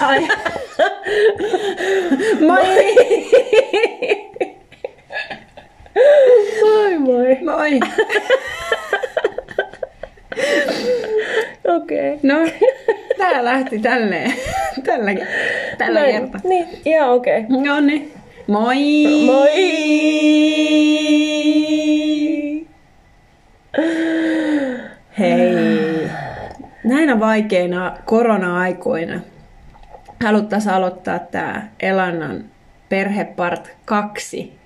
Ai. Moi! Moi moi. Moi! Okei. Okay. No, tää lähti tälleen. Tällä, tällä kertaa. Niin, ihan okei. Okay. No niin. Moi! Moi! Näinä vaikeina korona-aikoina haluttaisiin aloittaa tämä Elannan Perhepart 2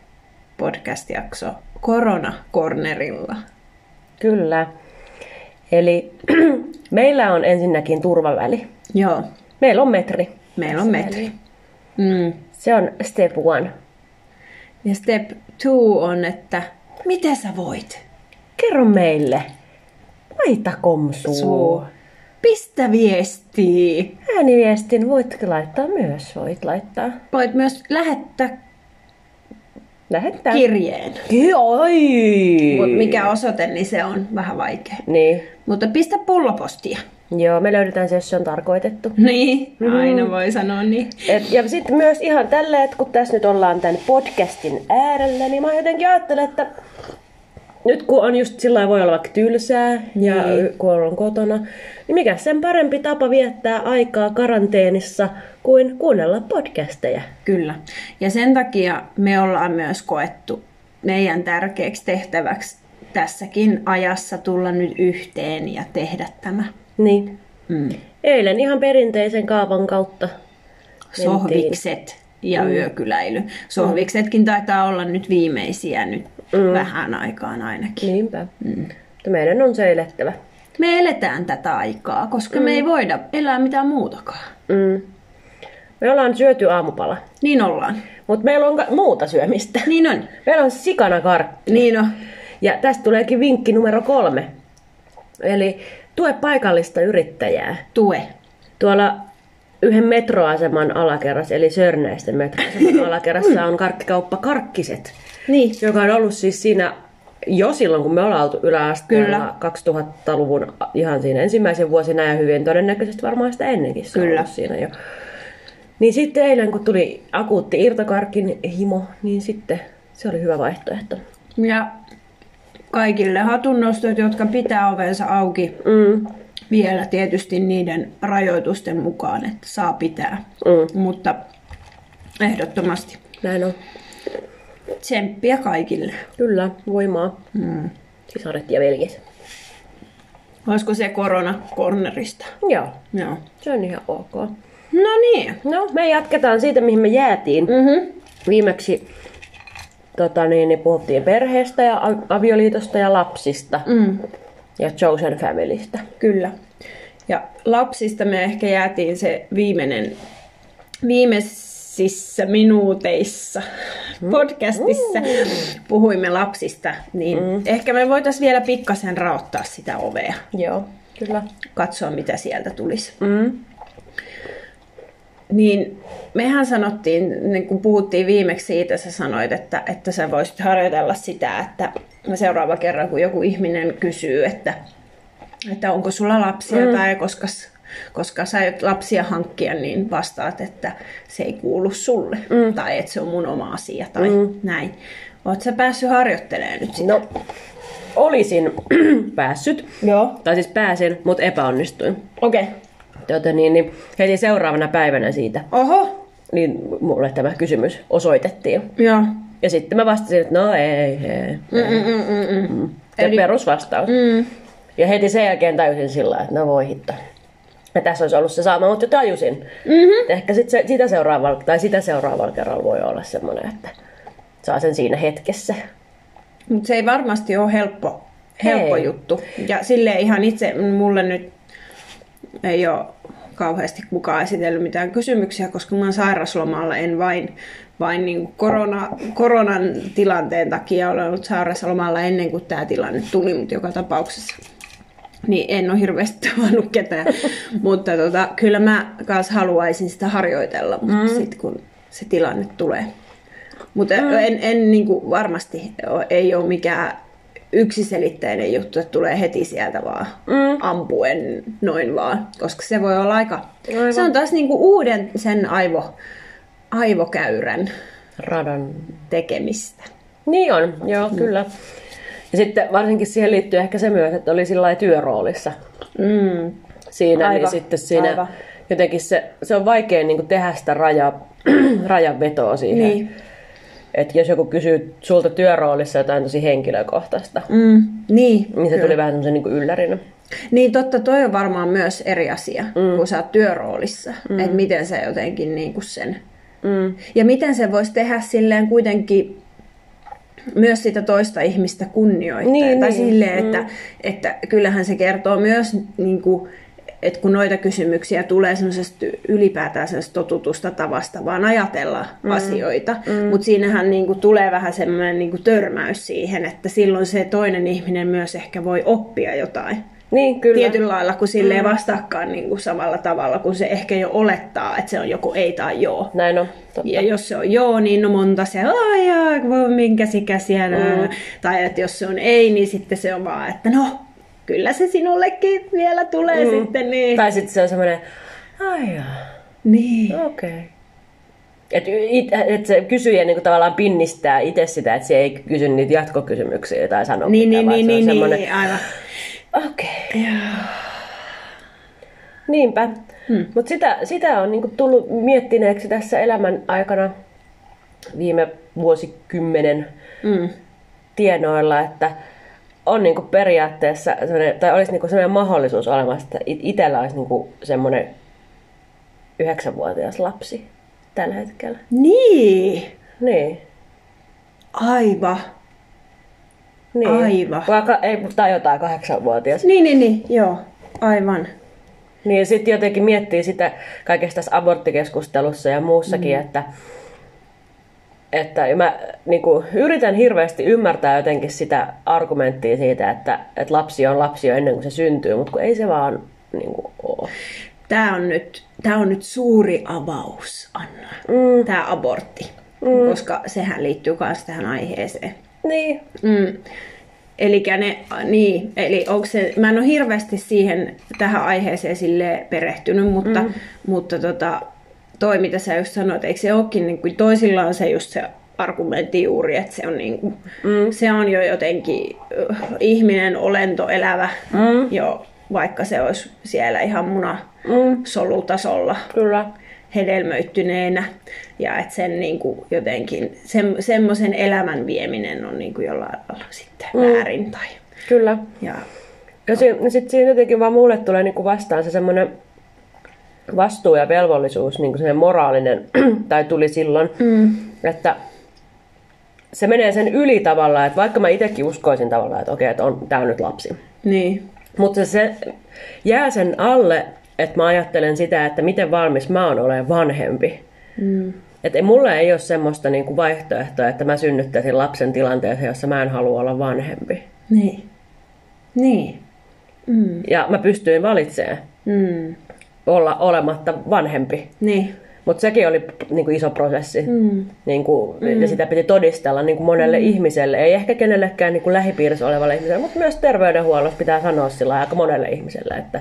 podcast-jakso Korona-kornerilla. Kyllä. Eli meillä on ensinnäkin turvaväli. Joo, Meillä on metri. meillä on metri. Mm. Se on step one. Ja step two on, että miten sä voit? Kerro meille. Laita komsuu. Suu. Pistä viestiä. Ääniviestin voitko laittaa myös? Voit laittaa. Voit myös lähettää Lähettää. kirjeen. Ki- Oi! Mut mikä osoite, niin se on vähän vaikea. Niin. Mutta pistä pullopostia. Joo, me löydetään se, jos se on tarkoitettu. Niin, aina voi sanoa niin. Et, ja sitten myös ihan tällä, että kun tässä nyt ollaan tämän podcastin äärellä, niin mä jotenkin ajattelen, että nyt kun on just sillä voi olla vaikka tylsää ja Niin. kun ollaan kotona, niin mikä sen parempi tapa viettää aikaa karanteenissa kuin kuunnella podcasteja. Kyllä. Ja sen takia me ollaan myös koettu meidän tärkeäksi tehtäväksi tässäkin ajassa tulla nyt yhteen ja tehdä tämä. Niin. Mm. Eilen ihan perinteisen kaavan kautta mentiin. Sohvikset ja mm. yökyläily. Sohviksetkin taitaa olla nyt viimeisiä nyt mm. vähän aikaan ainakin. Niinpä. Mm. Meidän on se elettävä. Me eletään tätä aikaa, koska mm. me ei voida elää mitään muutakaan. Mm. Me ollaan syöty aamupala, Niin ollaan. mutta meillä on ka- muuta syömistä. Niin on. Meillä on sikana karkki. Niin on. Ja tästä tuleekin vinkki numero kolme. Eli tue paikallista yrittäjää. Tue. Tuolla yhden metroaseman alakerrassa, eli Sörnäisten metroaseman alakerrassa on karkkikauppa Karkkiset, Niin. joka on ollut siis siinä jo silloin, kun me ollaan oltu yläasteella Kyllä. 2000-luvun ihan siinä ensimmäisen vuosina ja hyvin todennäköisesti varmaan sitä ennenkin se Kyllä. siinä jo. Niin sitten eilen, kun tuli akuutti irtokarkin himo, niin sitten se oli hyvä vaihtoehto. Ja kaikille hatunnostot, jotka pitää ovensa auki Mm. vielä tietysti niiden rajoitusten mukaan, että saa pitää. Mm. Mutta ehdottomasti Näin on. Tsemppiä kaikille. Kyllä, voimaa. Mm. Sisaret ja veljet. Olisiko se korona cornerista? Joo, Joo. se on ihan ok. No niin. No, me jatketaan siitä, mihin me jäätiin. Mm-hmm. Viimeksi tota, niin, niin puhuttiin perheestä ja avioliitosta ja lapsista Mm. ja chosen familystä. Kyllä. Ja lapsista me ehkä jäätiin se viimeinen, viimeisissä minuuteissa podcastissa puhuimme lapsista, niin mm. ehkä me voitaisiin vielä pikkasen raottaa sitä ovea, Joo, kyllä. katsoa mitä sieltä tulisi. Mm. Niin mehän sanottiin, niin kun puhuttiin viimeksi siitä, sä sanoit, että, että sä voisit harjoitella sitä, että seuraava kerran kun joku ihminen kysyy, että, että onko sulla lapsia mm. tai koska, koska sä aiot lapsia hankkia, niin vastaat, että se ei kuulu sulle mm. tai että se on mun oma asia tai mm. näin. Oot sä päässyt harjoittelemaan nyt sitä? No, olisin päässyt, Joo. tai siis pääsin, mutta epäonnistuin. Okei. Okay. Tota, niin, niin, heti seuraavana päivänä siitä, Oho. niin mulle tämä kysymys osoitettiin. Joo. Ja sitten mä vastasin, että no ei, ei. Mm-mm-mm-mm. Se Eli- perusvastaus. Mm. Ja heti sen jälkeen tajusin sillä että no voi hitto. Ja tässä olisi ollut se sama, mutta tajusin. Mm-hmm. Ehkä sit se, sitä, seuraavalla, tai sitä seuraavalla kerralla voi olla semmoinen, että saa sen siinä hetkessä. Mutta se ei varmasti ole helppo, helppo Ei. juttu. Ja sille ihan itse mulle nyt ei ole kauheasti kukaan esitellyt mitään kysymyksiä, koska mä oon sairaslomalla, en vain, vain niin korona, koronan tilanteen takia olen ollut sairaslomalla ennen kuin tämä tilanne tuli, mutta joka tapauksessa niin en ole hirveästi tavannut ketään. mutta tota, kyllä mä kanssa haluaisin sitä harjoitella, mutta mm. sitten kun se tilanne tulee. Mutta mm. en, en niin kuin varmasti ei ole mikään yksiselitteinen juttu, että tulee heti sieltä vaan mm. ampuen noin vaan, koska se voi olla aika... Aivan. Se on taas niinku uuden sen aivo, aivokäyrän Radan. tekemistä. Niin on, joo, mm. kyllä. Ja sitten varsinkin siihen liittyy ehkä se myös, että oli sillä työroolissa Mm. siinä, Aivan, niin sitten siinä aivan. jotenkin se, se on vaikea niin kuin tehdä sitä raja, rajanvetoa siihen. Niin. Että jos joku kysyy sulta työroolissa jotain tosi henkilökohtaista, Mm. Niin, niin se tuli vähän semmoisen niin yllärinä. Niin totta, toi on varmaan myös eri asia, mm. kun sä oot työroolissa. Mm. Että miten sä jotenkin niin kuin sen... Mm. Ja miten se voisi tehdä silleen kuitenkin myös sitä toista ihmistä kunnioittaa. Niin, tai niin. silleen, että, että kyllähän se kertoo myös, niin kuin, että kun noita kysymyksiä tulee semmoisesta ylipäätään semmoisesta totutusta tavasta vaan ajatella mm. asioita, mm. mutta siinähän niin kuin, tulee vähän semmoinen niin kuin, törmäys siihen, että silloin se toinen ihminen myös ehkä voi oppia jotain Niin, kyllä. tietyllä lailla, kun silleen vastaakaan niin kuin samalla tavalla, kun se ehkä jo olettaa, että se on joku ei tai joo. Näin on. Totta. Ja jos se on joo, niin no monta se, ai jaa, voi minkä sikäsiä. Mm. Tai että jos se on ei, niin sitten se on vaan, että no, kyllä se sinullekin vielä tulee mm. sitten. Niin. Tai sitten se on semmoinen, ai jaa, niin. okei. Okay. Että et se kysyjä niinku tavallaan pinnistää itse sitä, että se ei kysy niitä jatkokysymyksiä tai sano Niin, mitään, niin, vaan niin, se niin, on niin, semmoinen, aivan. Okei. Okay. Niinpä. Hmm. Mutta sitä, sitä on niinku tullut miettineeksi tässä elämän aikana viime vuosikymmenen Mm. tienoilla, että on niinku periaatteessa tai olisi niinku semmoinen mahdollisuus olemassa, että it- itsellä olisi niinku semmoinen yhdeksänvuotias lapsi tällä hetkellä. Niin, Niin. aivan. Niin. Aivan. Vaikka, ei, tai jotain kahdeksanvuotias. Niin, niin, niin, joo, aivan. Niin sitten jotenkin miettii sitä kaikessa tässä aborttikeskustelussa ja muussakin, mm. että, että mä niin kuin, yritän hirveästi ymmärtää jotenkin sitä argumenttia siitä, että, että lapsi on lapsi jo ennen kuin se syntyy, mutta kun ei se vaan niin kuin, ole. Tämä on, nyt, tämä on nyt suuri avaus, Anna. Mm. Tämä abortti. Mm. Koska sehän liittyy myös tähän aiheeseen. Niin. Mm. Eli ne, niin, eli onko se, mä en ole hirveästi siihen, tähän aiheeseen sille perehtynyt, mutta, mm. mutta tota, toi mitä sä just sanoit, eikö se olekin, niin kuin toisilla on se just se argumentti juuri, että se on, niin kuin, mm. se on jo jotenkin uh, ihminen, olento, elävä, Mm. jo, vaikka se olisi siellä ihan muna Mm. solutasolla Kyllä. Hedelmöittyneenä. Ja että sen niin kuin jotenkin, se, semmoisen elämän vieminen on niin kuin jollain lailla sitten mm. väärin. Tai, Kyllä. ja, Ja si- no sit siinä jotenkin vaan mulle tulee niinku vastaan se semmoinen vastuu ja velvollisuus, niinku semmoinen moraalinen, tai tuli silloin, mm, että se menee sen yli tavallaan, että vaikka mä itsekin uskoisin tavallaan, että okei, että on, tää on nyt lapsi. niin, Mutta se jää sen alle, että mä ajattelen sitä, että miten valmis mä oon olemaan vanhempi. mm, Että mulla ei ole semmoista niinku vaihtoehtoa, että mä synnyttäisin lapsen tilanteeseen, jossa mä en halua olla vanhempi. niin, niin, mm, Ja mä pystyin valitsemaan mm, olla olematta vanhempi. niin, Mutta sekin oli niin kuin iso prosessi. mm, Niin kuin, mm. Ja sitä piti todistella niin kuin monelle mm. ihmiselle. Ei ehkä kenellekään niin kuin lähipiirissä olevalle ihmiselle, mutta myös terveydenhuollossa pitää sanoa sillä aika monelle ihmiselle, että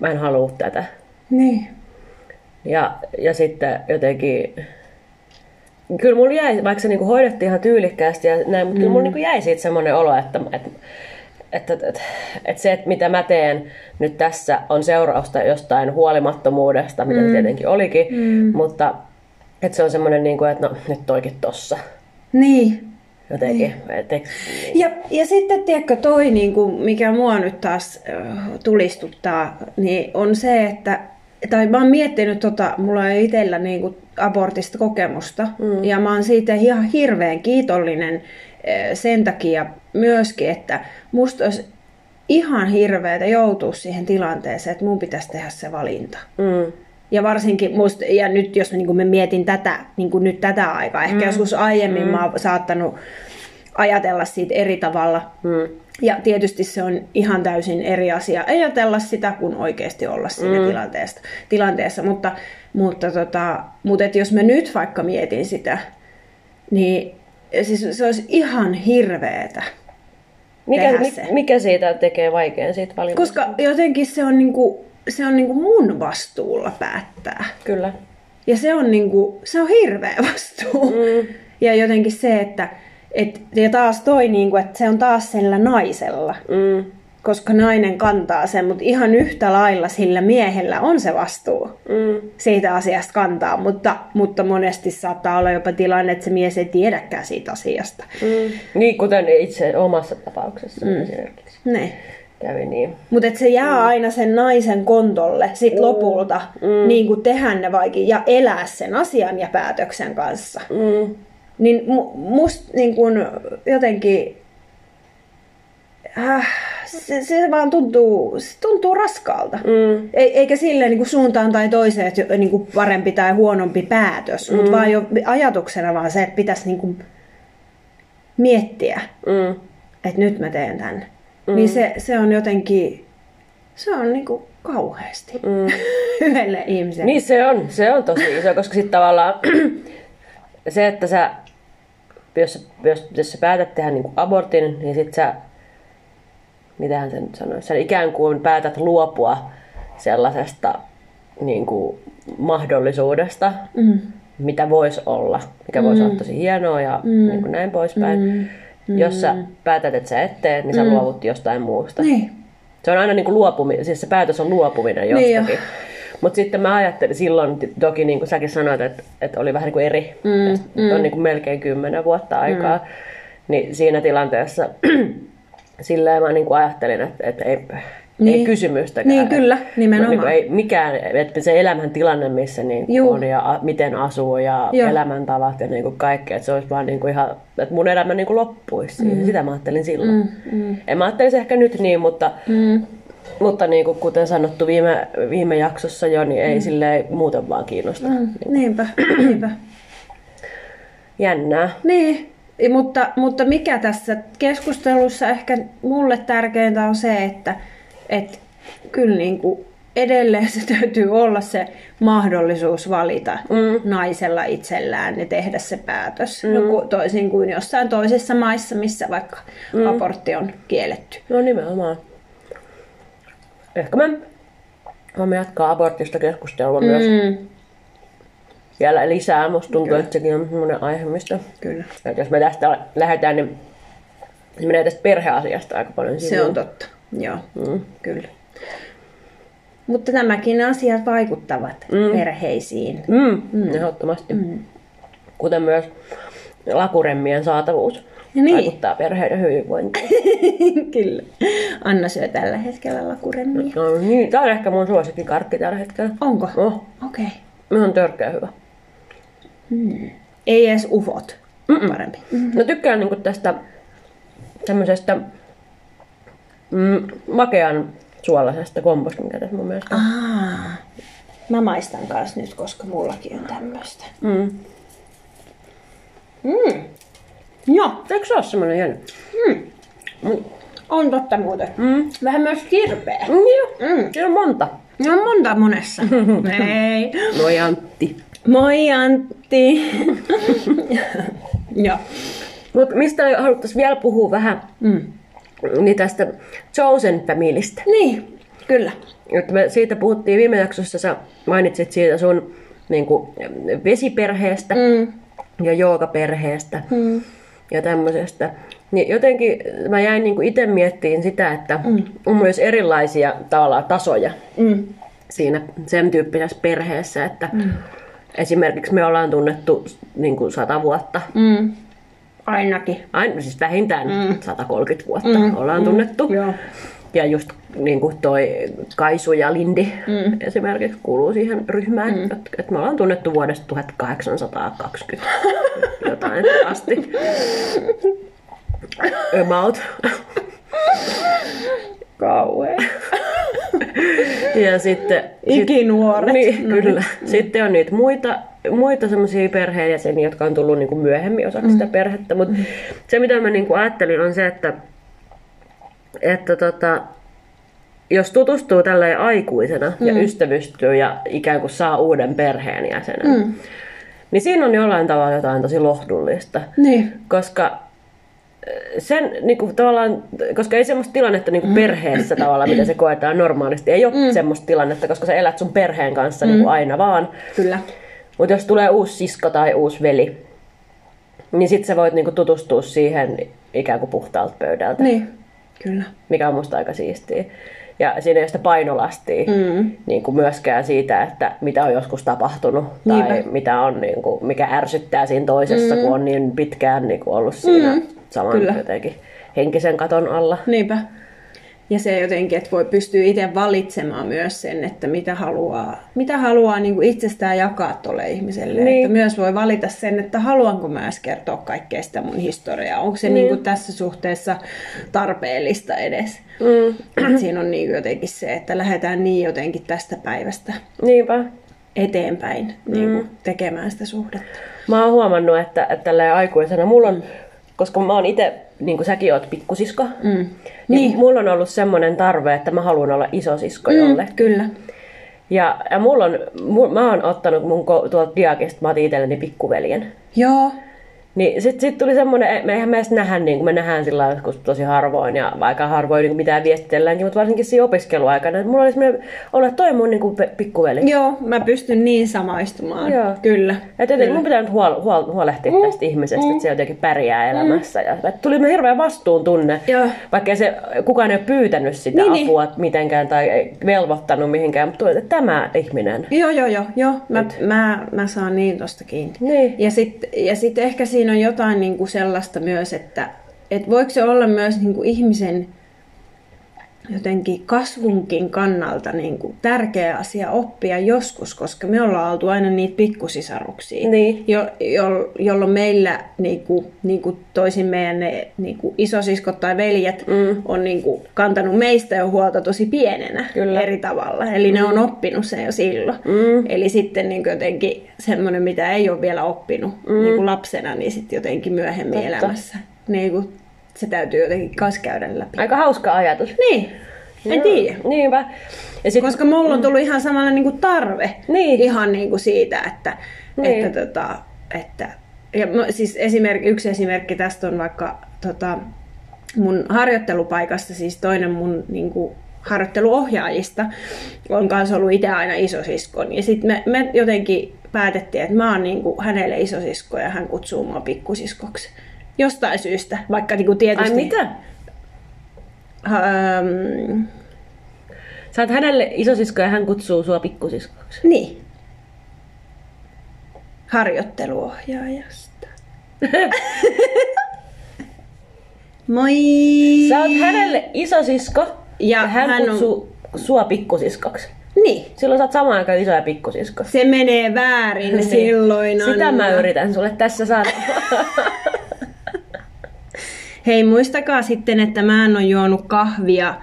mä en halua tätä. niin, Ja, ja sitten jotenkin... Kyllä mulla jäi, vaikka se niin kuin hoidettiin ihan tyylikkäästi ja näin, mutta mm. kyllä mulla niin kuin jäi siitä semmoinen olo, että, että, että, että, että se, että mitä mä teen nyt tässä, on seurausta jostain huolimattomuudesta, mitä mm. se tietenkin olikin, mm. mutta että se on semmoinen, niin kuin, että no nyt toikin tossa. niin. Jotenkin. Et, eikö- Ja, ja sitten, tiedätkö, toi, niin kuin, mikä mua nyt taas äh, tulistuttaa, niin on se, että tai mä oon miettinyt, tota, mulla ei itsellä niin kuin, abortista kokemusta, mm. ja mä oon siitä ihan hirveän kiitollinen sen takia myöskin, että musta olisi ihan hirveätä joutua siihen tilanteeseen, että mun pitäisi tehdä se valinta. Mm. Ja varsinkin musta, ja nyt jos niin mä mietin tätä, niin nyt tätä aikaa, ehkä mm. joskus aiemmin mm. mä oon saattanut ajatella siitä eri tavalla. Mm. Ja tietysti se on ihan täysin eri asia ajatella sitä, kuin oikeasti olla siinä mm. tilanteessa. tilanteessa. Mutta, mutta, tota, mutta et jos mä nyt vaikka mietin sitä, niin siis se olisi ihan hirveetä Mikä, mi, mikä siitä tekee vaikean siitä valinnasta? Koska jotenkin se on, niinku, se on niinku mun vastuulla päättää. Kyllä. Ja se on, niinku, se on hirveä vastuu. Mm. Ja jotenkin se, että et, ja taas toi, niinku, että se on taas sillä naisella. Mm. Koska nainen kantaa sen, mutta ihan yhtä lailla sillä miehellä on se vastuu Mm. siitä asiasta kantaa. Mutta, mutta monesti saattaa olla jopa tilanne, että se mies ei tiedäkään siitä asiasta. Mm. Niin, kuten itse omassa tapauksessa mm. esimerkiksi Ne. Kävi niin. Mutta se jää aina sen naisen kontolle sit lopulta, mm. niin kuin tehdä ne vaikin ja elää sen asian ja päätöksen kanssa. Mm. Niin mu- musta niin kun jotenkin... Äh, se, se vaan tuntuu, se tuntuu raskaalta. Mm. Ei, eikä silleen niin kuin suuntaan tai toiseen, että niin kuin parempi tai huonompi päätös, mm. mutta vaan jo ajatuksena vaan se, että pitäisi niin kuin miettiä, Mm. että nyt mä teen tämän. Mm. Niin se, se on jotenkin, se on niin kuin kauheasti mm. yhdelle ihmiselle. Niin se on, se on tosi iso, koska sitten tavallaan se, että sä, jos, jos, jos sä päätät tehdä niin abortin, niin sit sä, mitähän se nyt sanoisi, sä ikään kuin päätät luopua sellaisesta niin kuin, mahdollisuudesta, mm. mitä voisi olla, mikä voisi olla tosi hienoa ja mm. niin kuin näin poispäin. Mm. Jos sä päätät, että sä et tee, niin sä mm. luovut jostain muusta. Niin. Se on aina niin kuin luopuminen, siis se päätös on luopuminen Niin jostakin. Mutta sitten mä ajattelin silloin, toki niin kuin säkin sanoit, että, että oli vähän niin kuin eri, mm, mm. on niin kuin melkein kymmenen vuotta aikaa, mm. niin siinä tilanteessa sillä mä niin kuin ajattelin, että, että ei, niin. ei Niin. kysymystäkään. Niin, kyllä, nimenomaan. Niin ei mikään, että se elämäntilanne, missä niin Juu. on ja a, miten asuu ja Joo. elämäntavat ja niin kuin kaikkea, että se olisi vaan niin kuin ihan, että mun elämä niin kuin loppuisi. Mm. Sitä mä ajattelin silloin. Mm, mm. En mä ajattelisi ehkä nyt niin, mutta Mm. mutta niin kuin kuten sanottu viime, viime jaksossa jo, niin ei mm. silleen muuten vaan kiinnosta. Mm. Niinpä, niinpä. Jännää. Niin, mutta, mutta mikä tässä keskustelussa ehkä mulle tärkeintä on se, että et kyllä niin kuin edelleen se täytyy olla se mahdollisuus valita mm. naisella itsellään ja tehdä se päätös. Mm. No, toisin kuin jossain toisessa maissa, missä vaikka mm. abortti on kielletty. No nimenomaan. Ehkä me voimme jatkaa abortista keskustelua mm. myös vielä lisää. Musta tuntuu, että sekin on sellainen aihe, mistä Kyllä. että jos me tästä lähdetään, niin se menee tästä perheasiasta aika paljon Se sivuun. on totta, joo, mm. kyllä. Mutta nämäkin asiat vaikuttavat mm. perheisiin. Mm, mm. Ehdottomasti. Mm. Kuten myös lakuremmien saatavuus Niin. vaikuttaa perheiden hyvinvointiin. Kyllä. Anna syö tällä hetkellä lakuremmia. No, niin, tää on ehkä mun suosikkikarkki tällä hetkellä. Onko? Oh, Okei. okay. on törkeä hyvä. Ei edes ufot. Mm-mm. Parempi. Mä tykkään niinku tästä tämmöisestä mm, makean suolaisesta komposta, mikä tässä mun mielestä on. Aa. Mä maistan kanssa nyt, koska mullakin on tämmöistä. Mm. Mm. Joo, Eikö se ole semmoinen jännä? mm. Mm. on totta muuten. Mm. Vähän myös kirpeä. Mm, joo. Mm. Siinä on monta. No on monta monessa. Hei. Moi Antti. Moi Antti. Joo. Mut mistä haluttaisiin vielä puhua vähän, Mm. Niin tästä Chosen Familystä. Niin, kyllä. Että me siitä puhuttiin viime jaksossa, sä mainitsit siitä sun niin kuin, vesiperheestä Mm. ja joogaperheestä Mm. ja tämmöisestä. Niin jotenkin mä jäin niin itse miettiin sitä, että mm. on myös erilaisia tavallaan tasoja Mm. siinä sen tyyppisessä perheessä, että mm. esimerkiksi me ollaan tunnettu niin kuin sata vuotta, Mm. Ainakin. aina, siis vähintään mm. 130 vuotta mm. ollaan tunnettu. Joo. Ja just niin kuin toi Kaisu ja Lindi mm. esimerkiksi kuuluu siihen ryhmään. Mm. Että et me ollaan tunnettu vuodesta 1820 jotain asti. About. Kauhea. Ja sitten... Ikinuoret. Niin, kyllä. Sitten on niitä muita, muita semmoisia perheenjäseniä, jotka on tullut niin kuin myöhemmin osaksi mm. sitä perhettä. Mutta mm. se, mitä mä niin kuin ajattelin, on se, että, että tota, jos tutustuu tälleen aikuisena mm. ja ystävystyy ja ikään kuin saa uuden perheenjäsenen, mm. niin siinä on jollain tavalla jotain tosi lohdullista. Niin. Koska sen niin kuin, tavallaan, koska ei semmoista tilannetta niin kuin perheessä tavallaan, mitä se koetaan normaalisti. Ei ole mm. semmoista tilannetta, koska sä elät sun perheen kanssa mm. niin kuin aina vaan. Kyllä. Mutta jos tulee uusi sisko tai uusi veli, niin sit sä voit niin kuin, tutustua siihen ikään kuin puhtaalta pöydältä. Niin, kyllä. Mikä on musta aika siistiä. Ja siinä ei ole sitä painolastia Mm. niin kuin myöskään siitä, että mitä on joskus tapahtunut tai Niinpä. mitä on, niin kuin, mikä ärsyttää siinä toisessa, mm. kun on niin pitkään niin kuin ollut siinä Mm. Saman Kyllä. jotenkin henkisen katon alla. Niinpä. Ja se jotenkin, että voi pystyä itse valitsemaan myös sen, että mitä haluaa, mitä haluaa niin kuin itsestään jakaa tuolle ihmiselle. Niin. Että myös voi valita sen, että haluanko mä edes kertoa kaikkea sitä mun historiaa. Onko se niin. Niin kuin tässä suhteessa tarpeellista edes. Mm. Et siinä on niin kuin jotenkin se, että lähdetään niin jotenkin tästä päivästä Niinpä. eteenpäin niin kuin tekemään sitä suhdetta. Mä oon huomannut, että, että tällä aikuisena mulla on, koska mä oon itse, niin kuin säkin oot pikkusisko, mm. niin, Niin. mulla on ollut semmoinen tarve, että mä haluan olla isosisko jolle. Mm, kyllä. Ja, ja mulla on, mu, mä oon ottanut mun tuolta diakista, mä otin itselleni pikkuveljen. Joo. Niin sit, sit tuli semmoinen, me eihän me edes nähdä, niin kuin me nähdään sillä joskus tosi harvoin ja aika harvoin niin mitään viestitelläänkin, mutta varsinkin siinä opiskeluaikana, että mulla oli semmoinen että toi mun niin kuin pikkuveli. Joo, mä pystyn niin samaistumaan. Joo. Kyllä. Että jotenkin mun pitää nyt huol- huol- huolehtia mm. tästä ihmisestä, mm. että se jotenkin pärjää elämässä. Ja että tuli me hirveä vastuuntunne, Joo. vaikka se, kukaan ei ole pyytänyt sitä Niin, niin. apua mitenkään tai ei velvoittanut mihinkään, mutta tuli, että tämä ihminen. Joo, joo, joo. joo. Mä, mä, mä saan niin tosta kiinni. Niin. Ja sitten ja sit ehkä siinä on jotain niinku sellaista myös, että et voiko se olla myös niinku ihmisen jotenkin kasvunkin kannalta niinku tärkeä asia oppia joskus, koska me ollaan oltu aina niitä pikkusisaruksia, Niin. jo, jo, jolloin meillä niinku, niinku toisin meidän ne niinku isosiskot tai veljet mm. on niinku kantanut meistä jo huolta tosi pienenä Kyllä. eri tavalla. Eli mm. ne on oppinut sen jo silloin. Mm. Eli sitten niin jotenkin semmoinen, mitä ei ole vielä oppinut mm. niin kuin lapsena, niin sitten jotenkin myöhemmin Totta. elämässä. Niin kuin, se täytyy jotenkin kas käydä läpi. Aika hauska ajatus. Niin, en tiedä. Niinpä. Ja sit, Koska mulla on tullut ihan samalla niin kuin tarve Niin. ihan niin kuin siitä, että, Niin. että, tota, että ja siis esimerkki, yksi esimerkki tästä on vaikka tota, mun harjoittelupaikasta, siis toinen mun niin kuin, harjoitteluohjaajista on kanssa ollut itse aina isosiskon. Ja sitten me, me jotenkin päätettiin, että mä oon niin kuin, hänelle isosisko ja hän kutsuu mua pikkusiskoksi. Jostain syystä, vaikka niin kuin tietysti... Ai mitä? Ähm, Sä oot hänelle isosisko ja hän kutsuu sua pikkusiskoksi. Niin. Harjoitteluohjaajasta. Moi! Sä oot hänelle isosisko ja, Ja hän, hän on- kutsuu sua pikkusiskoksi. Niin. Silloin sä oot samaan aikaan iso ja pikkusisko. Se menee väärin silloin. Niin. Sitä Anna. mä yritän sulle tässä saada. Hei, muistakaa sitten, että mä en ole juonut kahvia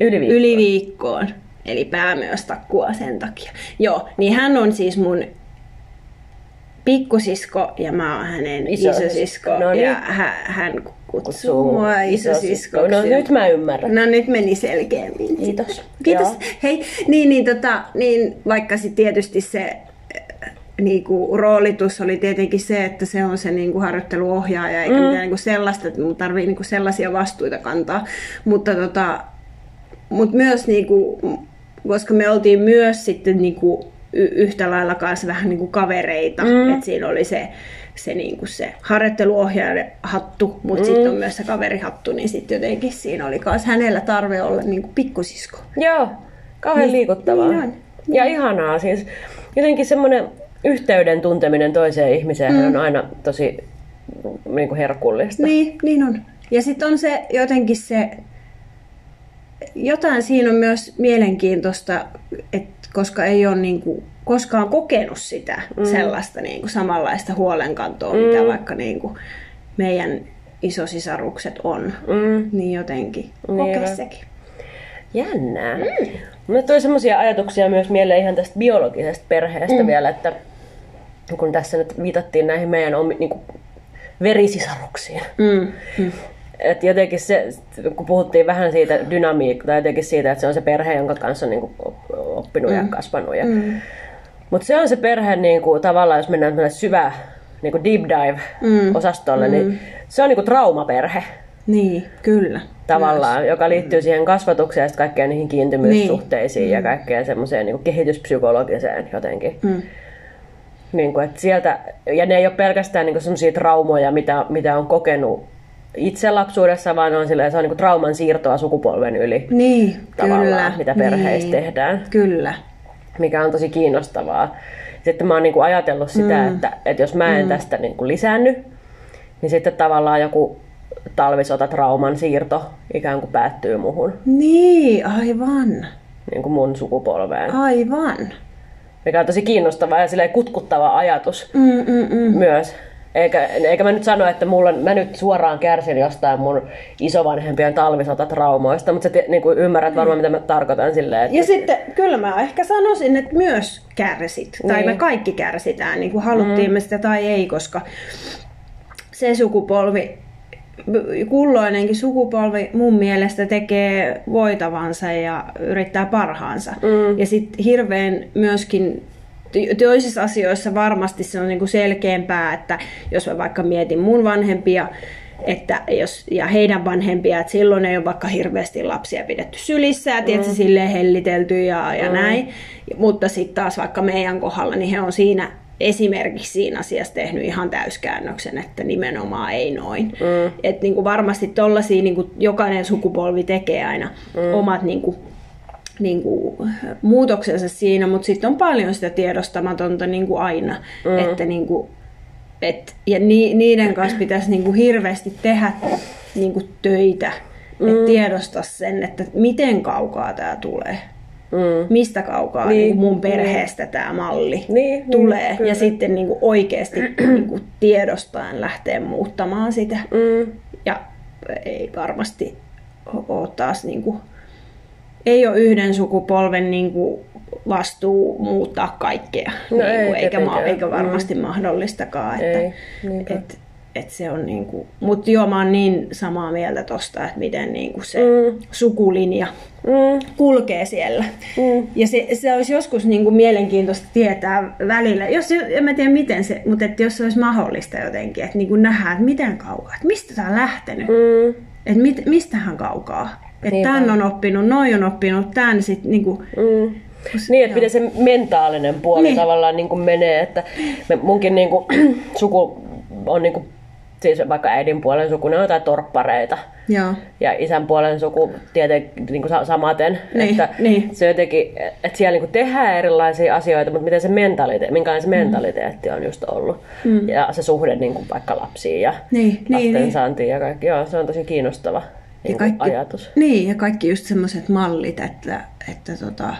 Yli viikko. yli viikkoon. Eli pää myös takkua sen takia. Joo, niin hän on siis mun pikkusisko ja mä oon hänen Isosisko. isosisko. No niin. Ja hän, hän kutsuu Kutsuu mua isosiskoksi. isosiskoksi. No nyt mä ymmärrän. No nyt meni selkeämmin. Kiitos. Kiitos. Joo. Hei, niin, niin, tota, niin vaikka sitten tietysti se äh, niinku, roolitus oli tietenkin se, että se on se niinku, harjoitteluohjaaja, eikä mm. mitään niinku, sellaista, että mun tarvii niinku, sellaisia vastuita kantaa. Mutta tota, mut myös, niinku, koska me oltiin myös sitten niinku, y- yhtä lailla kanssa vähän niinku, kavereita, mm. että siinä oli se, se, niinku, se harjoitteluohjaajan hattu, mutta mm. sitten on myös se kaverihattu, niin sitten jotenkin siinä oli myös hänellä tarve olla niinku, pikkusisko. Joo, kauhean Niin, liikuttavaa. niin on. Ja ihanaa siis. Jotenkin semmoinen yhteyden tunteminen toiseen ihmiseen mm. on aina tosi niin kuin herkullista. Niin, niin on. Ja sitten on se jotenkin se, jotain siinä on myös mielenkiintoista, että koska ei ole niinku koskaan kokenut sitä mm. sellaista niinku samanlaista huolenkantoa, mm. mitä vaikka niinku meidän isosisarukset on, Mm. niin jotenkin Niin kokea on. sekin. Jännää. Mm. Mulle tuli semmoisia ajatuksia myös mieleen ihan tästä biologisesta perheestä mm. vielä, että kun tässä nyt viitattiin näihin meidän omi, niin kuin verisisaruksiin. Mm. Mm. Et jotenkin se, kun puhuttiin vähän siitä dynamiikkaa, tai jotenkin siitä, että se on se perhe, jonka kanssa on niin kuin oppinut mm. ja kasvanut. Ja... Mm. Mutta se on se perhe niin kuin, tavallaan, jos mennään syvä niin kuin deep dive-osastolle, mm. niin se on niin kuin traumaperhe Niin, kyllä. Tavallaan, Myös. joka liittyy siihen kasvatukseen ja sitten kaikkeen niihin kiintymyssuhteisiin niin. ja kaikkeen semmoiseen niin kehityspsykologiseen jotenkin. Mm. Niin kuin, että sieltä, ja ne ei ole pelkästään niin semmoisia traumoja, mitä, mitä on kokenut itse lapsuudessa, vaan on silleen, se on niin trauman siirtoa sukupolven yli. Niin, tavallaan, kyllä. mitä perheissä niin, tehdään. Kyllä. Mikä on tosi kiinnostavaa. Sitten mä oon niin kuin ajatellut sitä, mm. että, että jos mä en mm. tästä niin kuin lisänny, niin sitten tavallaan joku talvisotatrauman siirto ikään kuin päättyy muhun, Niin, aivan. niin kuin mun sukupolveen. Aivan. Mikä on tosi kiinnostava ja silleen kutkuttava ajatus Mm, mm, mm. myös. Eikä, eikä mä nyt sano, että mulla, mä nyt suoraan kärsin jostain mun isovanhempien talvisotatraumoista, mutta sä te, niin kuin ymmärrät varmaan, mitä mä tarkoitan silleen. Että, Ja sitten kyllä mä ehkä sanoisin, että myös kärsit. Tai Niin. me kaikki kärsitään, niin kuin haluttiin mm. me sitä tai ei, koska se sukupolvi, kulloinenkin sukupolvi mun mielestä tekee voitavansa ja yrittää parhaansa. Mm. Ja sitten hirveän myöskin toisissa asioissa varmasti se on niinku selkeämpää, että jos mä vaikka mietin mun vanhempia, että jos, ja heidän vanhempia, että silloin ei ole vaikka hirveästi lapsia pidetty sylissä ja tietysti silleen hellitelty ja, ja näin. Mutta sitten taas vaikka meidän kohdalla, niin he on siinä esimerkiksi siinä asiassa tehnyt ihan täyskäännöksen, että nimenomaan ei noin. Mm. Että niinku varmasti tollasia niinku jokainen sukupolvi tekee aina mm. omat niinku, niinku, muutoksensa siinä, mutta sitten on paljon sitä tiedostamatonta niinku aina. Mm. Että niinku, et, ja ni, niiden kanssa pitäisi niinku hirveästi tehdä niinku töitä, mm. että tiedostaa sen, että miten kaukaa tämä tulee. Mm. Mistä kaukaa Niin, niin, niin mun perheestä niin. tämä malli Niin, tulee. niin, kyllä. ja sitten niinku oikeasti niinku tiedostaen lähteä muuttamaan sitä. Mm. Ja ei varmasti ole taas niinku, ei ole yhden sukupolven niinku vastuu muuttaa kaikkea. No ei niinku, eikä, ma- eikä varmasti mm. mahdollistakaan. Ei, Että, niinpä. et, et se on niinku, mutta joo, mä oon niin samaa mieltä tosta, että miten niinku se Mm. sukulinja Mm. kulkee siellä. Mm. Ja se, se olisi joskus niin kuin mielenkiintoista tietää välillä, jos, en mä tiedä miten se, mutta että jos se olisi mahdollista jotenkin, että niin kuin nähdään, että miten kaukaa, että mistä tämä on lähtenyt, Mm. että mit, mistähän kaukaa. Että tämän on oppinut, noin on oppinut, tämän sitten niin kuin, Mm. Niin, että miten se mentaalinen puoli. Niin. tavallaan niin kuin menee, että me, munkin niin kuin, suku on niin kuin, siis vaikka äidin puolen suku, ne on jotain torppareita. joo. Ja isän puolen suku tietenkin niin kuin sa- samaten. Niin, että niin. Se jotenkin, että siellä niin kuin tehdään erilaisia asioita, mutta miten se mentaliteetti, minkälainen se mentaliteetti on just ollut. Mm. Ja se suhde niin kuin vaikka lapsiin ja Niin, niin, lasten niin. saantiin ja kaikki. Joo, se on tosi kiinnostava niin kuin ajatus. Niin, ja kaikki just semmoiset mallit, että, että, tota,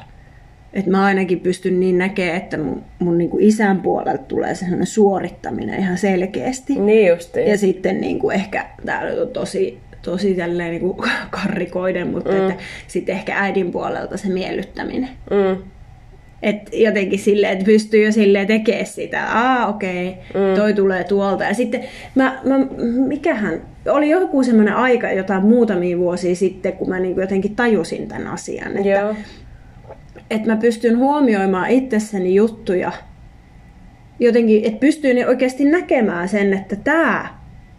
että mä ainakin pystyn niin näkemään, että mun, mun niin kuin isän puolelta tulee sellainen suorittaminen ihan selkeästi. Niin justiin. Ja sitten niin kuin ehkä, tää on tosi, tosi tälleen niin kuin karrikoiden, mutta mm. että sitten ehkä äidin puolelta se miellyttäminen. Mm. Et jotenkin silleen, että pystyy jo silleen tekemään sitä. Aa, okei, okay, mm. toi tulee tuolta. Ja sitten mä, mä mikähän, oli joku semmoinen aika jotain muutamia vuosia sitten, kun mä niin jotenkin tajusin tämän asian. Että, Joo. Että mä pystyn huomioimaan itsessäni juttuja jotenkin, että pystyn oikeasti näkemään sen, että tämä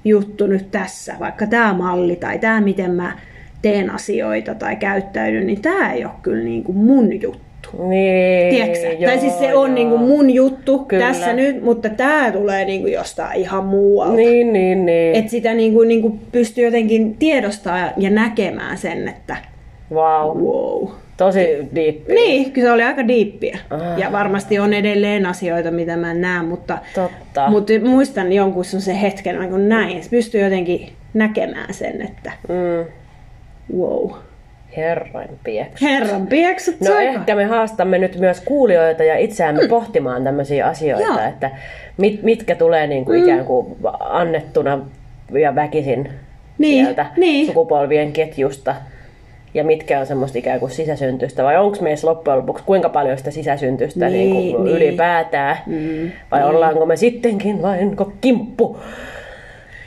juttu nyt tässä, vaikka tämä malli tai tämä miten mä teen asioita tai käyttäydyn, niin tämä ei ole kyllä niin kuin mun juttu. Niin, Tiedätkö joo, Tai siis se on joo. niinku mun juttu Kyllä. tässä nyt, mutta tämä tulee niinku jostain ihan muualta. Niin, niin, niin. Että sitä niinku, niinku pystyy jotenkin tiedostamaan ja näkemään sen, että Wow. wow. Tosi deep. Niin, kyllä se oli aika diippiä. Ah. Ja varmasti on edelleen asioita, mitä mä en näe, mutta, Totta. mutta muistan jonkun sen hetken, kun näin. Se pystyy jotenkin näkemään sen, että Mm. wow. Herran pieks. Herran pieksut No soiko. ehkä me haastamme nyt myös kuulijoita ja itseämme mm. pohtimaan tämmöisiä asioita, Joo. että mit, mitkä tulee niin kuin mm. ikään kuin annettuna ja väkisin Niin, sieltä niin. sukupolvien ketjusta ja mitkä on semmoista ikään kuin sisäsyntystä, vai onko meissä loppujen lopuksi kuinka paljon sitä sisäsyntystä niin, Niin, niin kuin niin. ylipäätään, Mm, vai ollaanko me sittenkin vain kimppu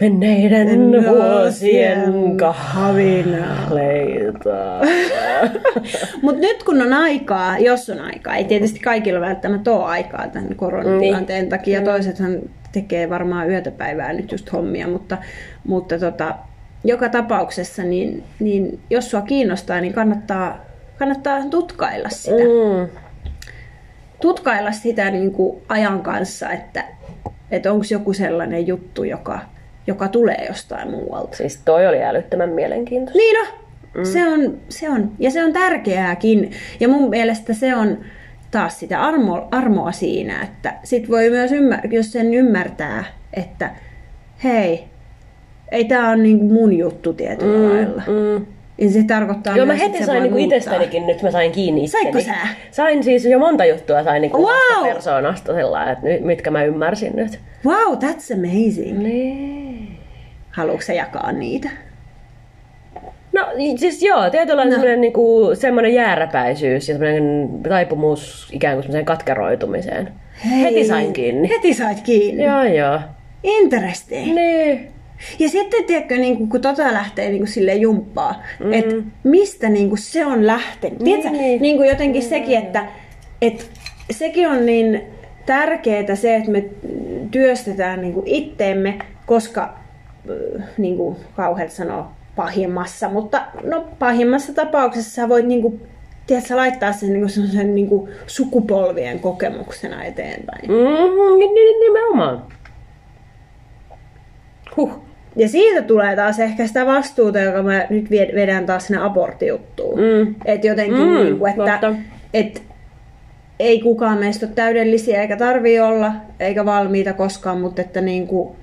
menneiden vuosien havinaa. kahleita. Mutta nyt kun on aikaa, jos on aikaa, ei tietysti kaikilla välttämättä ole aikaa tämän koronatilanteen Niin. takia. Toisethan tekee varmaan yötä päivää nyt just hommia, mutta, mutta tota, joka tapauksessa, niin, niin jos sua kiinnostaa, niin kannattaa, kannattaa tutkailla sitä. Mm. Tutkailla sitä niin kuin ajan kanssa, että, että onko joku sellainen juttu, joka, joka tulee jostain muualta. Siis toi oli älyttömän mielenkiintoista. Niin no, mm. se, on, se on. Ja se on tärkeääkin. Ja mun mielestä se on taas sitä armo, armoa siinä, että sit voi myös ymmär- jos sen ymmärtää, että hei, ei tämä ole niin mun juttu tietyllä mm, lailla. Mm. Niin se tarkoittaa Joo, mä heti sain niinku itsestänikin nyt, mä sain kiinni. Saitko sä? Sain siis jo monta juttua sain niinku Wow! persoonasta sellainen, että nyt- mitkä mä ymmärsin nyt. Wow, that's amazing. Niin. Haluatko sä jakaa niitä? No siis joo, tietyllä No. semmoinen niinku, semmoinen jääräpäisyys ja semmoinen taipumus ikään kuin semmoiseen katkeroitumiseen. Heti sain kiinni. Heti sait kiinni. Joo, joo. Interesting. Niin. Ja sitten, tiedätkö, niin kuin, kun tota lähtee niin kuin sille jumppaa, mm. että mistä niin kuin se on lähtenyt. Tiedätkö, Niin. niin kuin jotenkin sekin, että, että sekin on niin tärkeää se, että me työstetään niin kuin itteemme, koska äh, niin kuin kauheat sanoo pahimmassa, mutta no pahimmassa tapauksessa sä voit niin kuin, tiedätkö, laittaa sen niin kuin niin kuin sukupolvien kokemuksena eteenpäin. Niin, nimenomaan. Huh. Ja siitä tulee taas ehkä sitä vastuuta, joka mä nyt vedän taas sinne aborttijuttuun. Mm. Että jotenkin, Mm, mm, niin kuin, että totta. et, ei kukaan meistä ole täydellisiä eikä tarvii olla, eikä valmiita koskaan, mutta että niin kuin,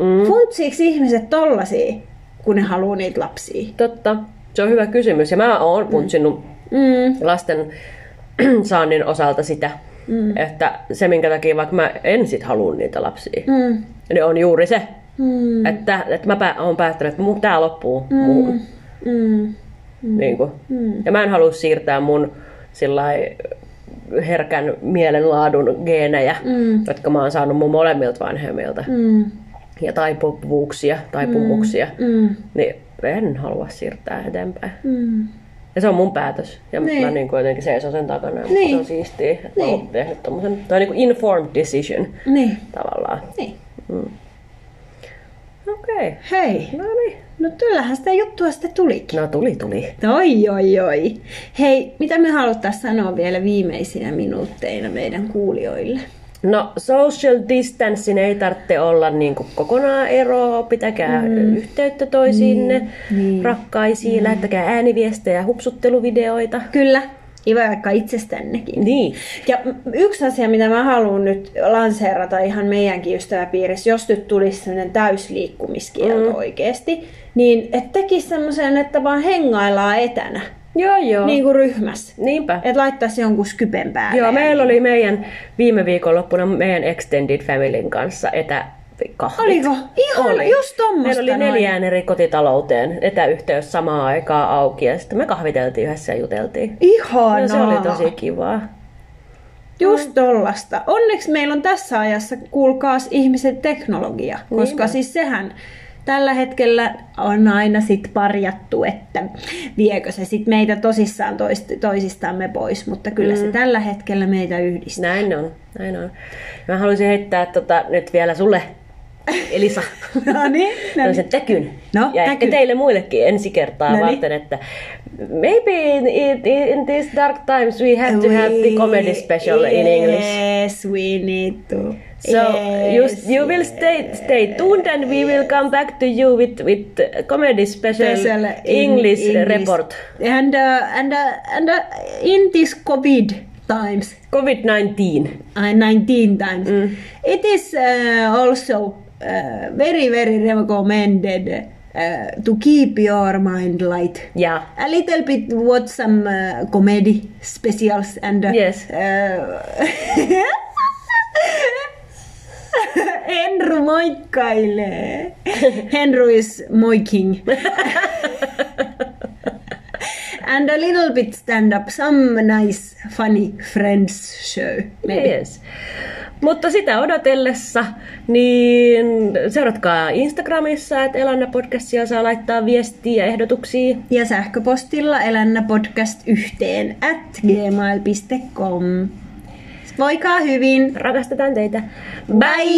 Mm. funtsiiko ihmiset tollasia, kun ne haluaa niitä lapsia? Totta. Se on hyvä kysymys. Ja mä oon puntsinut Mm, lasten saannin osalta sitä, mm. että se minkä takia vaikka mä en sit halua niitä lapsia, mm, niin on juuri se, mm, että, että mä oon päättänyt, että mun, tää loppuu mm. muuhun. mm, Niin kuin. Mm. Ja mä en halua siirtää mun sillai herkän mielenlaadun geenejä, mm. jotka mä oon saanut mun molemmilta vanhemmilta, mm, ja taipuvuuksia, taipumuksia, mm, niin en halua siirtää eteenpäin. mm. Ja se on mun päätös. Ja Niin. mä niin kuin jotenkin seison sen takana. Ja Niin. Se on siistiä, että niin. mä Niin. oon tehnyt tommosen. Toi on niin kuin informed decision Niin, tavallaan. niin. Okei. Okay. Hei, No niin. no kyllähän sitä juttua sitten tulikin. No tuli, tuli. Oi, oi, oi. Hei, mitä me haluttaisiin sanoa vielä viimeisinä minuutteina meidän kuulijoille? No social distancing ei tarvitse olla niin kuin kokonaan eroa. Pitäkää mm. yhteyttä toisiinne, niin. rakkaisiin. Mm. Lähettäkää ääniviestejä, hupsutteluvideoita. Kyllä, ja vaikka itsestännekin. Niin. Ja yksi asia, mitä mä haluan nyt lanseerata ihan meidänkin ystäväpiirissä, jos nyt tulisi sellainen täysliikkumiskielto mm. oikeasti, niin että tekisi semmoisen, että vaan hengaillaan etänä, Joo, joo. niin kuin ryhmässä. Niinpä. Että laittaisi jonkun skypen päälle. Joo, meillä niin. oli meidän viime viikonloppuna meidän Extended Familyn kanssa etäkahvit. Oliko? Ihan just tommosta Meillä oli noin. neljä äänen eri kotitalouteen etäyhteys samaan aikaan auki ja sitten me kahviteltiin yhdessä ja juteltiin. Ihanaa. No, se oli tosi kivaa. Just tollasta. Onneksi meillä on tässä ajassa, kuulkaas, ihmiset teknologia, koska siis sehän tällä hetkellä on aina sit parjattu, että viekö se sit meitä tosissaan toist, toisistamme pois, mutta kyllä mm. se tällä hetkellä meitä yhdistää. Näin on, näin on. Mä haluaisin heittää tota, nyt vielä sulle, Elisa, No niin, no tämmöisen tekyn. No, ja ehkä täky. teille muillekin ensi kertaa No niin. varten, että maybe in, in, in these dark times we have to have the comedy special in English. Yes, we need to. So you, you will stay stay tuned and we will come back to you with with comedy special, Special in English, English. report. And, uh, and, uh, and uh, in this COVID times, COVID-19. uh, 19 times. It is uh, also uh, very, very recommended uh, to keep your mind light. Yeah. A little bit watch some uh, comedy specials and uh, Yes. Henry moikkailee. Henry is moiking. and a little bit stand up, some nice funny friends show. Maybe. Yes. Mutta sitä odotellessa, niin seuratkaa Instagramissa, että Elanna podcastia saa laittaa viestiä ja ehdotuksia. Ja sähköpostilla elännäpodcast yhteen at gmail.com. Voikaa hyvin. Rakastetaan teitä. Bye!